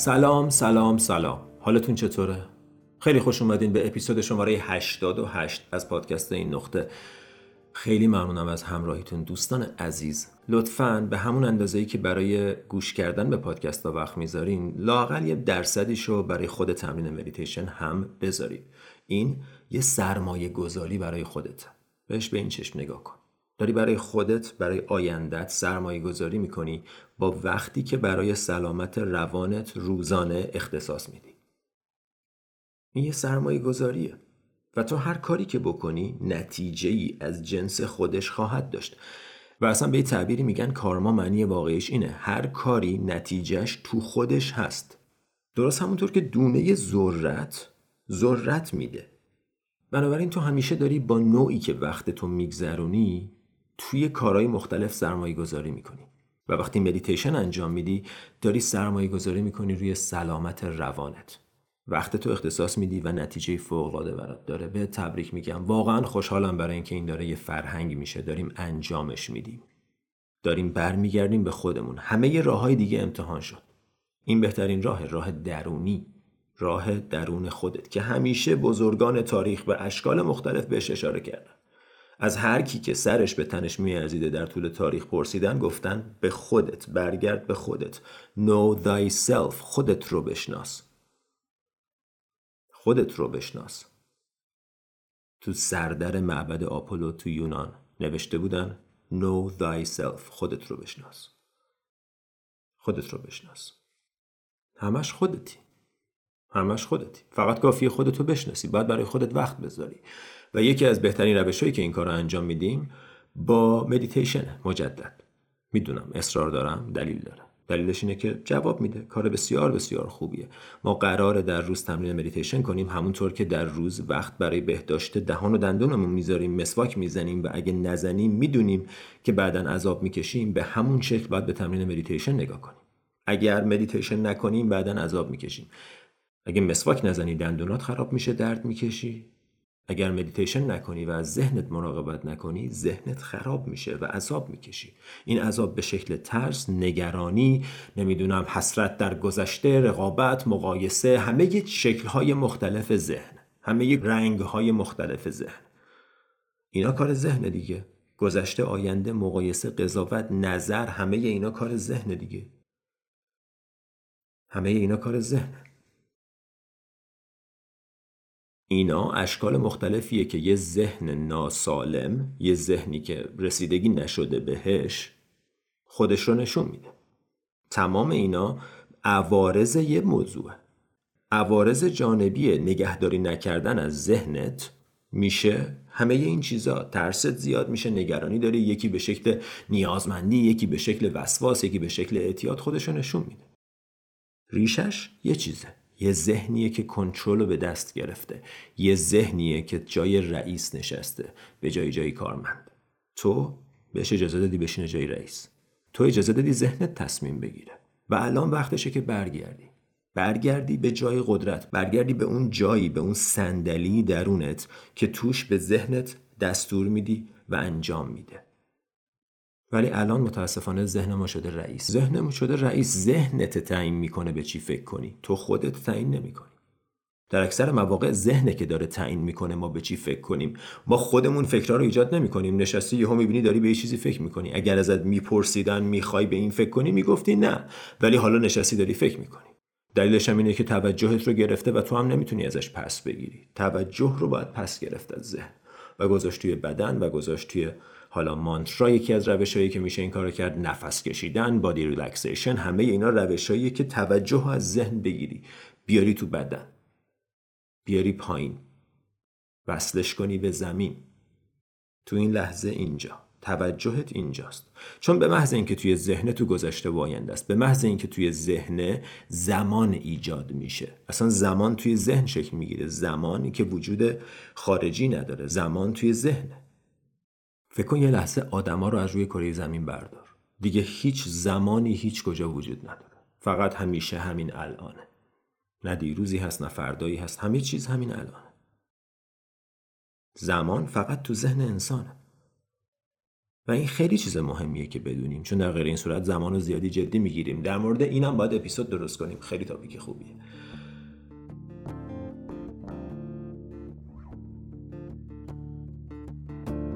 سلام سلام سلام. حالتون چطوره؟ خیلی خوش اومدین به اپیزود شماره 88 از پادکست این نقطه. خیلی ممنونم از همراهیتون. دوستان عزیز لطفا به همون اندازه ای که برای گوش کردن به پادکست ها وقت می‌ذارین لااقل یه درصدیشو برای خود تمرین مدیتیشن هم بذارید. این یه سرمایه گذاری برای خودت. بهش به این چشم نگاه کن. داری برای خودت برای آیندت سرمایه گذاری می‌کنی با وقتی که برای سلامت روانت روزانه اختصاص میدی. این یه سرمایه گذاریه و تو هر کاری که بکنی نتیجه ای از جنس خودش خواهد داشت. و اصلا به تعبیری میگن کارما معنی واقعیش اینه. هر کاری نتیجهش تو خودش هست. درست همونطور که دونه ذرت ذرت میده. بنابراین تو همیشه داری با نوعی که وقت تو میگذرونی توی کارهای مختلف سرمایه گذاری می‌کنی. و وقتی مدیتیشن انجام میدی داری سرمایه گذاری می‌کنی روی سلامت روانت. وقت تو اختصاص میدی و نتیجه فوق العاده برات داره. به تبریک میگم. واقعا خوشحالم برای اینکه این داره یه فرهنگ میشه. داریم انجامش میدیم. داریم برمیگردیم به خودمون. همه راه های دیگه امتحان شد. این بهترین راه راه درونی. راه درون خودت که همیشه بزرگان تاریخ به اشکال مختلف بهش اشاره کردن. از هر کی که سرش به تنش میارزیده در طول تاریخ پرسیدن گفتن به خودت برگرد به خودت. Know thyself. خودت رو بشناس. خودت رو بشناس. تو سردر معبد آپولو تو یونان نوشته بودن know thyself. خودت رو بشناس. خودت رو بشناس. همش خودتی. همش خودتی. فقط کافیه خودتو بشناسی. باید برای خودت وقت بذاری. و یکی از بهترین روشهایی که این کار رو انجام میدیم با مدیتیشن مجدد. می‌دونم اصرار دارم دلیل دارم. دلیلش اینه که جواب میده. کار بسیار بسیار خوبیه. ما قراره در روز تمرین مدیتیشن کنیم. همونطور که در روز وقت برای بهداشت دهان و دندونمون می‌ذاریم مسواک می‌زنیم و اگه نزنیم می‌دونیم که بعدا عذاب می‌کشیم. به همون شکل باید به تمرین مدیتیشن نگاه کنیم. اگر مدیتیشن نکنیم بعدا عذاب می‌کشیم. اگه مسواک نزنی دندونات خراب میشه درد می‌کشی. اگر مدیتیشن نکنی و از ذهنت مراقبت نکنی ذهنت خراب میشه و عذاب می‌کشی. این عذاب به شکل ترس نگرانی نمی‌دونم حسرت در گذشته رقابت مقایسه همه شکلهای مختلف ذهن همه رنگهای مختلف ذهن. اینا کار ذهن دیگه. گذشته آینده مقایسه قضاوت نظر همه اینا کار ذهن دیگه. همه اینا کار ذهن. اینا اشکال مختلفیه که یه ذهن ناسالم یه ذهنی که رسیدگی نشده بهش خودش رو نشون میده. تمام اینا عوارض یه موضوعه. عوارض جانبی نگهداری نکردن از ذهنت میشه همه این چیزا. ترست زیاد میشه نگرانی داره یکی به شکل نیازمندی یکی به شکل وسواس یکی به شکل اعتیاد خودش رو نشون میده. ریشش یه چیزه. یه ذهنیه که کنترل رو به دست گرفته. یه ذهنیه که جای رئیس نشسته به جای جای کارمند. تو بهش اجازه دادی بشینه جای رئیس. تو اجازه دادی ذهنت تصمیم بگیره. و الان وقتشه که برگردی. برگردی به جای قدرت. برگردی به اون جایی به اون صندلی درونت که توش به ذهنت دستور میدی و انجام میده. ولی الان متاسفانه ذهن ما شده رئیس. ذهنمون شده رئیس. ذهنت تعیین می‌کنه به چی فکر کنی؟ تو خودت تعیین نمی‌کنی. در اکثر مواقع ذهنه که داره تعیین می‌کنه ما به چی فکر کنیم. ما خودمون فکرها رو ایجاد نمی‌کنیم. نشستی یهو می‌بینی داری به یه چیزی فکر می‌کنی. اگر ازت میپرسیدن می‌خوای به این فکر کنی می‌گفتی نه. ولی حالا نشستی داری فکر می‌کنی. دلیلش هم اینه که توجهت رو گرفته و تو هم نمی‌تونی ازش پس بگیری. توجه رو باید پس گرفت از ذهن. و گذاشت توی بدن و گذاشت توی حالا مانترا یکی از روشهایی که میشه این کارو کرد نفس کشیدن body relaxation همه اینا روشهایی که توجه از ذهن بگیری. بیاری تو بدن. بیاری پایین. وصلش کنی به زمین. تو این لحظه اینجا. توجهت اینجاست. چون به محض اینکه توی ذهن تو گذشته و آینده است به محض اینکه توی ذهن زمان ایجاد میشه. اصلا زمان توی ذهن شکل می‌گیره. زمانی که وجود خارجی نداره. زمان توی ذهنه. فکر کن یه لحظه آدما رو از روی کره زمین بردار. دیگه هیچ زمانی هیچ کجا وجود نداره. فقط همیشه همین الانه. نه دیروزی هست نه فردایی هست همه چیز همین الانه. زمان فقط تو ذهن انسانه. و این خیلی چیز مهمیه که بدونیم چون در غیر این صورت زمان رو زیادی جدی می‌گیریم. در مورد اینم باید اپیزود درست کنیم. خیلی topic خوبیه.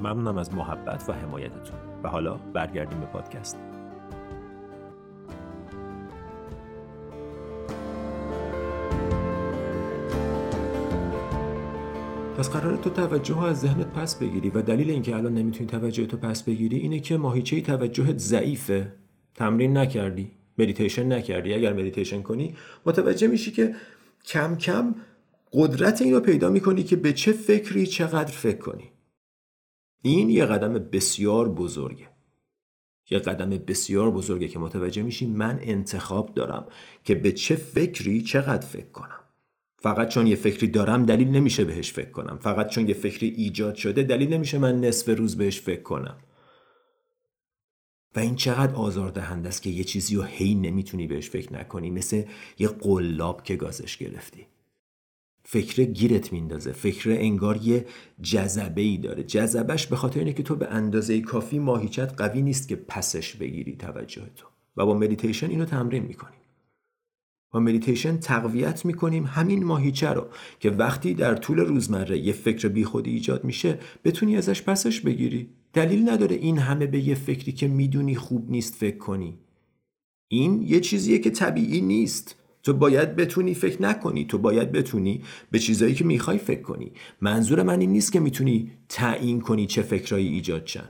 ممنونم از محبت و حمایتتون. و حالا برگردیم به پادکست. پس قراره تو توجهت رو از ذهنت پس بگیری و دلیل اینکه الان نمی‌تونی توجه تو پس بگیری اینه که ماهیچه توجهت ضعیفه تمرین نکردی مدیتیشن نکردی اگر مدیتیشن کنی متوجه میشی که کم کم قدرت این رو پیدا می‌کنی که به چه فکری چقدر فکر کنی این یه قدم بسیار بزرگه. یه قدم بسیار بزرگه که متوجه میشی من انتخاب دارم که به چه فکری چقدر فکر کنم. فقط چون یه فکری دارم دلیل نمیشه بهش فکر کنم. فقط چون یه فکری ایجاد شده دلیل نمیشه من نصف روز بهش فکر کنم. و این چقدر آزاردهنده است که یه چیزی رو هی نمی‌تونی بهش فکر نکنی. مثل یه قلاب که گازش گرفتی. فکر گیرت میندازه. فکر انگار یه جذبه ای داره. جذبش به خاطر اینه که تو به اندازه کافی ماهیچت قوی نیست که پسش بگیری توجه تو. و با مدیتیشن اینو تمرین می‌کنیم. با مدیتیشن تقویت می‌کنیم همین ماهیچه رو که وقتی در طول روزمره یه فکر بیخودی ایجاد میشه بتونی ازش پسش بگیری. دلیل نداره این همه به یه فکری که می‌دونی خوب نیست فکر کنی. این یه چیزیه که طبیعی نیست. تو باید بتونی فکر نکنی. تو باید بتونی به چیزایی که می‌خوای فکر کنی. منظور من این نیست که می‌تونی تعیین کنی چه فکرایی ایجاد شن.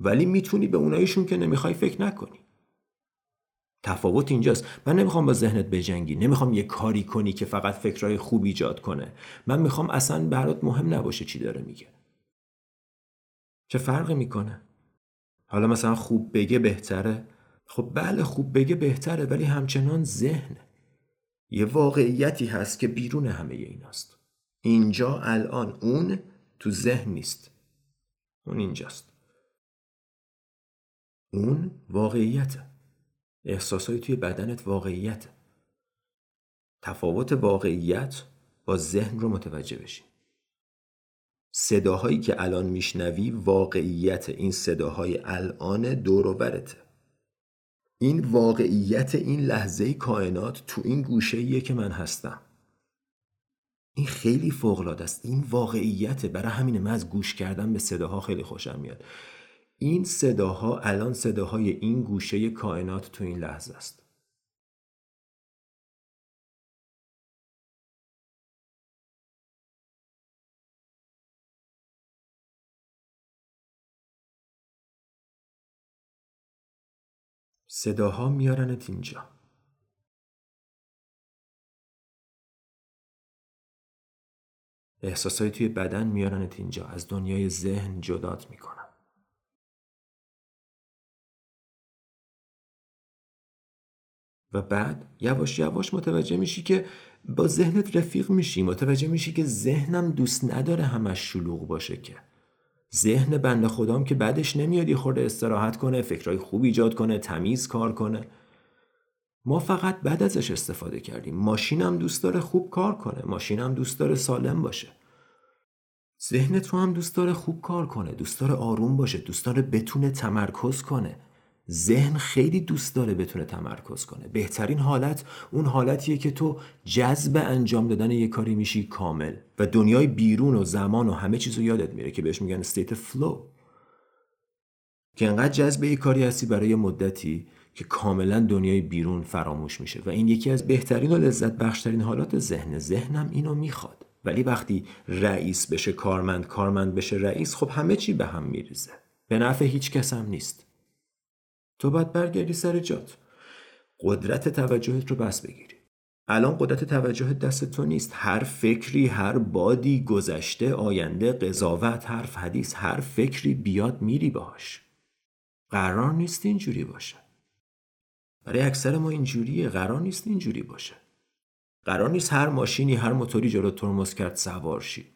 ولی می‌تونی به اونایشون که نمی‌خوای فکر نکنی. تفاوت اینجاست. من نمی‌خوام با ذهنت بجنگی. نمی‌خوام یه کاری کنی که فقط فکرهای خوب ایجاد کنه. من می‌خوام اصلا برات مهم نباشه چی داره میگه. چه فرقی می‌کنه؟ حالا مثلا خوب بگه بهتره. خب بله خوب بگه بهتره ولی همچنان ذهنه. یه واقعیتی هست که بیرون همه ایناست. اینجا الان اون تو ذهن نیست. اون اینجاست. اون واقعیته احساسایی توی بدنت واقعیت. تفاوت واقعیت با ذهن رو متوجه بشین صداهایی که الان میشنوی واقعیت این صداهای الان دور و برته. این واقعیت این لحظه کائنات تو این گوشه که من هستم. این خیلی فوقلاده است. این واقعیته. برای همین من از گوش کردن به صداها خیلی خوشم میاد. این صداها الان صداهای این گوشه کائنات تو این لحظه است. صداها میارنت اینجا. احساسای توی بدن میارنت اینجا. از دنیای ذهن جدات می‌کنن و بعد یواش یواش متوجه میشی که با ذهنت رفیق میشی. متوجه میشی که ذهنم دوست نداره همش شلوغ باشه که. ذهن بنده خدام که بعدش نمیاد یه خورده استراحت کنه فکرهای خوب ایجاد کنه تمیز کار کنه. ما فقط بعد ازش استفاده کردیم. ماشینم دوست داره خوب کار کنه. ماشینم دوست داره سالم باشه. ذهنت رو هم دوست داره خوب کار کنه. دوست داره آروم باشه. دوست داره بتونه تمرکز کنه. ذهن خیلی دوست داره بتونه تمرکز کنه. بهترین حالت اون حالتیه که تو جذب انجام دادن یه کاری میشی کامل. و دنیای بیرون و زمان و همه چیز رو یادت میره که بهش میگن state flow. که انقدر جذب یک کاری هستی برای مدتی که کاملا دنیای بیرون فراموش میشه. و این یکی از بهترین و لذت بخشترین حالات ذهن ذهنم اینو می‌خواد. ولی وقتی رئیس بشه کارمند کارمند بشه رئیس خب همه چی به هم میریزه. به نفع هیچ کس هم نیست. تو باید برگردی سر جات. قدرت توجهت رو بس بگیری. الان قدرت توجهت دست تو نیست. هر فکری هر بادی گذشته آینده قضاوت حرف حدیث هر فکری بیاد میری باش قرار نیست اینجوری باشه. برای اکثر ما اینجوریه. قرار نیست اینجوری باشه. قرار نیست هر ماشینی هر موتوری جلو ترمز کرد سوار شی.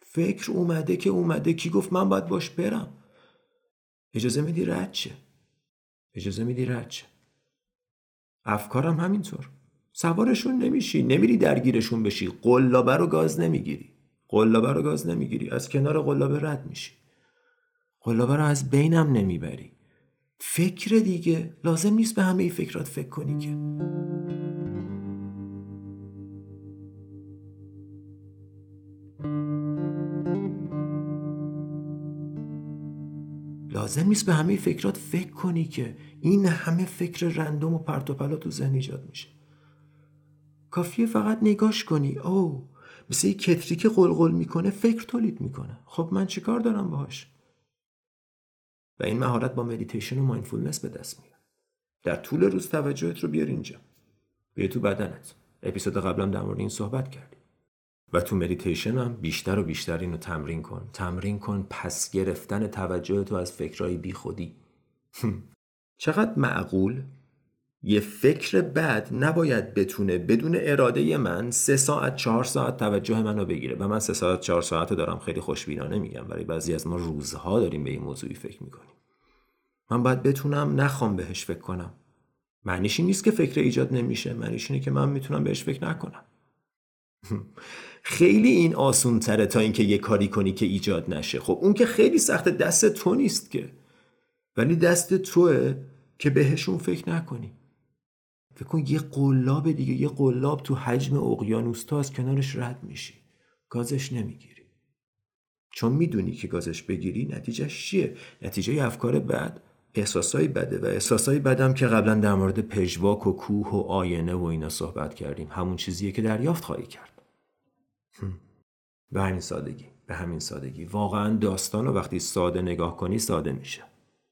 فکر اومده که اومده. کی گفت من باید باش برم؟ اجازه میدی رد چه اجازه میدی رد چه افکارم همینطور. سوارشون نمیشی نمیری درگیرشون بشی. قلابه رو گاز نمی‌گیری. قلابه رو گاز نمی‌گیری. از کنار قلابه رد میشی. قلابه رو از بینم نمی‌بری. فکر دیگه لازم نیست به همه ای فکرات فکر کنی که. لازم نیست به همه فکرات فکر کنی که این همه فکر random و پرت و پلا تو ذهن ایجاد میشه. کافیه فقط نگاش کنی. او مثل یه کتری که قلقل می‌کنه فکر تولید می‌کنه. خب من چیکار دارم باهاش؟ و این مهارت با مدیتیشن و mindfulness به دست میاد. در طول روز توجهت رو بیار اینجا. بیا تو بدنت. اپیزود قبلا در مورد این صحبت کردیم. و تو مدیتیشن هم بیشتر و بیشتر اینو تمرین کن. تمرین کن پس گرفتن توجه تو از فکرهای بی خودی چقدر معقول؟ یه فکر بد نباید بتونه بدون اراده من سه ساعت چهار ساعت توجه منو بگیره. و من سه ساعت چهار ساعت دارم خیلی خوشبینانه میگم. برای بعضی از ما روزها داریم به این موضوعی فکر می‌کنیم. من باید بتونم نخوام بهش فکر کنم. معنیش این نیست که فکر ایجاد نمیشه. معنیش اینه که من می‌تونم بهش فکر نکنم. خیلی این آسون تره تا اینکه یه کاری کنی که ایجاد نشه. خب اون که خیلی سخت دست تو نیست که. ولی دست توه که بهشون فکر نکنی. فکر کن یه قلاب دیگه یه قلاب تو حجم اقیانوس از کنارش رد میشی. گازش نمی‌گیری. چون می‌دونی که گازش بگیری نتیجهش چیه؟ نتیجه افکار بد. احساسای بده و احساسای بدم که قبلا در مورد پژواک و کوه و آینه و اینا صحبت کردیم. همون چیزیه که دریافت خواهی کرد. به همین سادگی. به همین سادگی. واقعا داستان رو وقتی ساده نگاه کنی ساده میشه.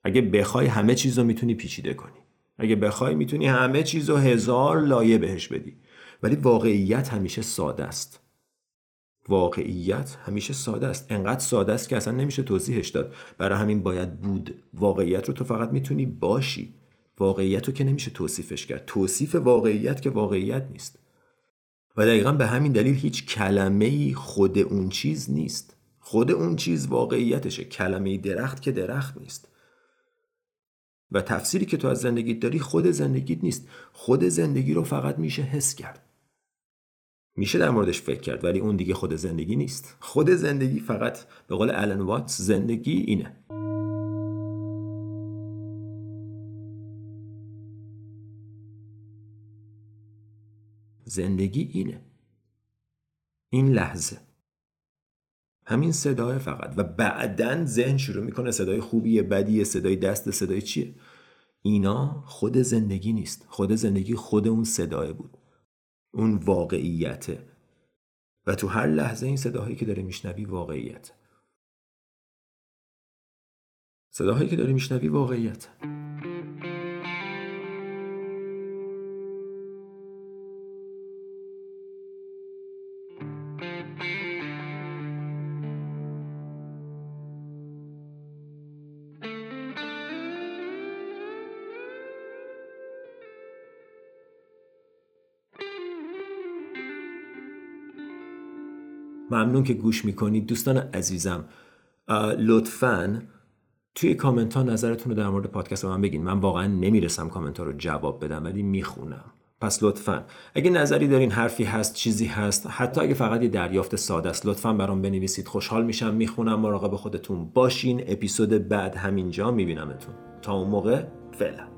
اگه بخوای همه چیز رو می‌تونی پیچیده کنی. اگه بخوای می‌تونی همه چیز رو هزار لایه بهش بدی. ولی واقعیت همیشه ساده است. واقعیت همیشه ساده است. انقدر ساده است که اصلا نمیشه توضیحش داد. برای همین باید بود. واقعیت رو تو فقط می‌تونی باشی. واقعیت رو که نمیشه توصیفش کرد. توصیف واقعیت که واقعیت نیست. و دقیقا به همین دلیل هیچ کلمه خود اون چیز نیست. خود اون چیز واقعیتشه. کلمه درخت که درخت نیست. و تفسیری که تو از زندگیت داری خود زندگیت نیست. خود زندگی رو فقط میشه حس کرد. میشه در موردش فکر کرد ولی اون دیگه خود زندگی نیست. خود زندگی فقط به قول الان واتس زندگی اینه. زندگی اینه. این لحظه. همین صدای فقط. و بعدا ذهن شروع می‌کنه صدای خوبیه بدیه صدای دست صدای چیه؟ اینا خود زندگی نیست. خود زندگی خود اون صدای بود. اون واقعیته. و تو هر لحظه این صداهایی که داره میشنوی واقعیت. صداهایی که داره میشنوی واقعیت. ممنون که گوش می‌کنید. دوستان عزیزم لطفا توی کامنت ها نظرتون رو در مورد پادکست من بگین. من واقعا نمی‌رسم کامنت ها رو جواب بدم ولی می‌خونم. پس لطفا. اگه نظری دارین حرفی هست چیزی هست حتی اگه فقط یه دریافت ساده است لطفا برام بنویسید. خوشحال میشم می‌خونم. مراقب خودتون باشین. اپیزود بعد همینجا میبینمتون. تا اون موقع فعلا.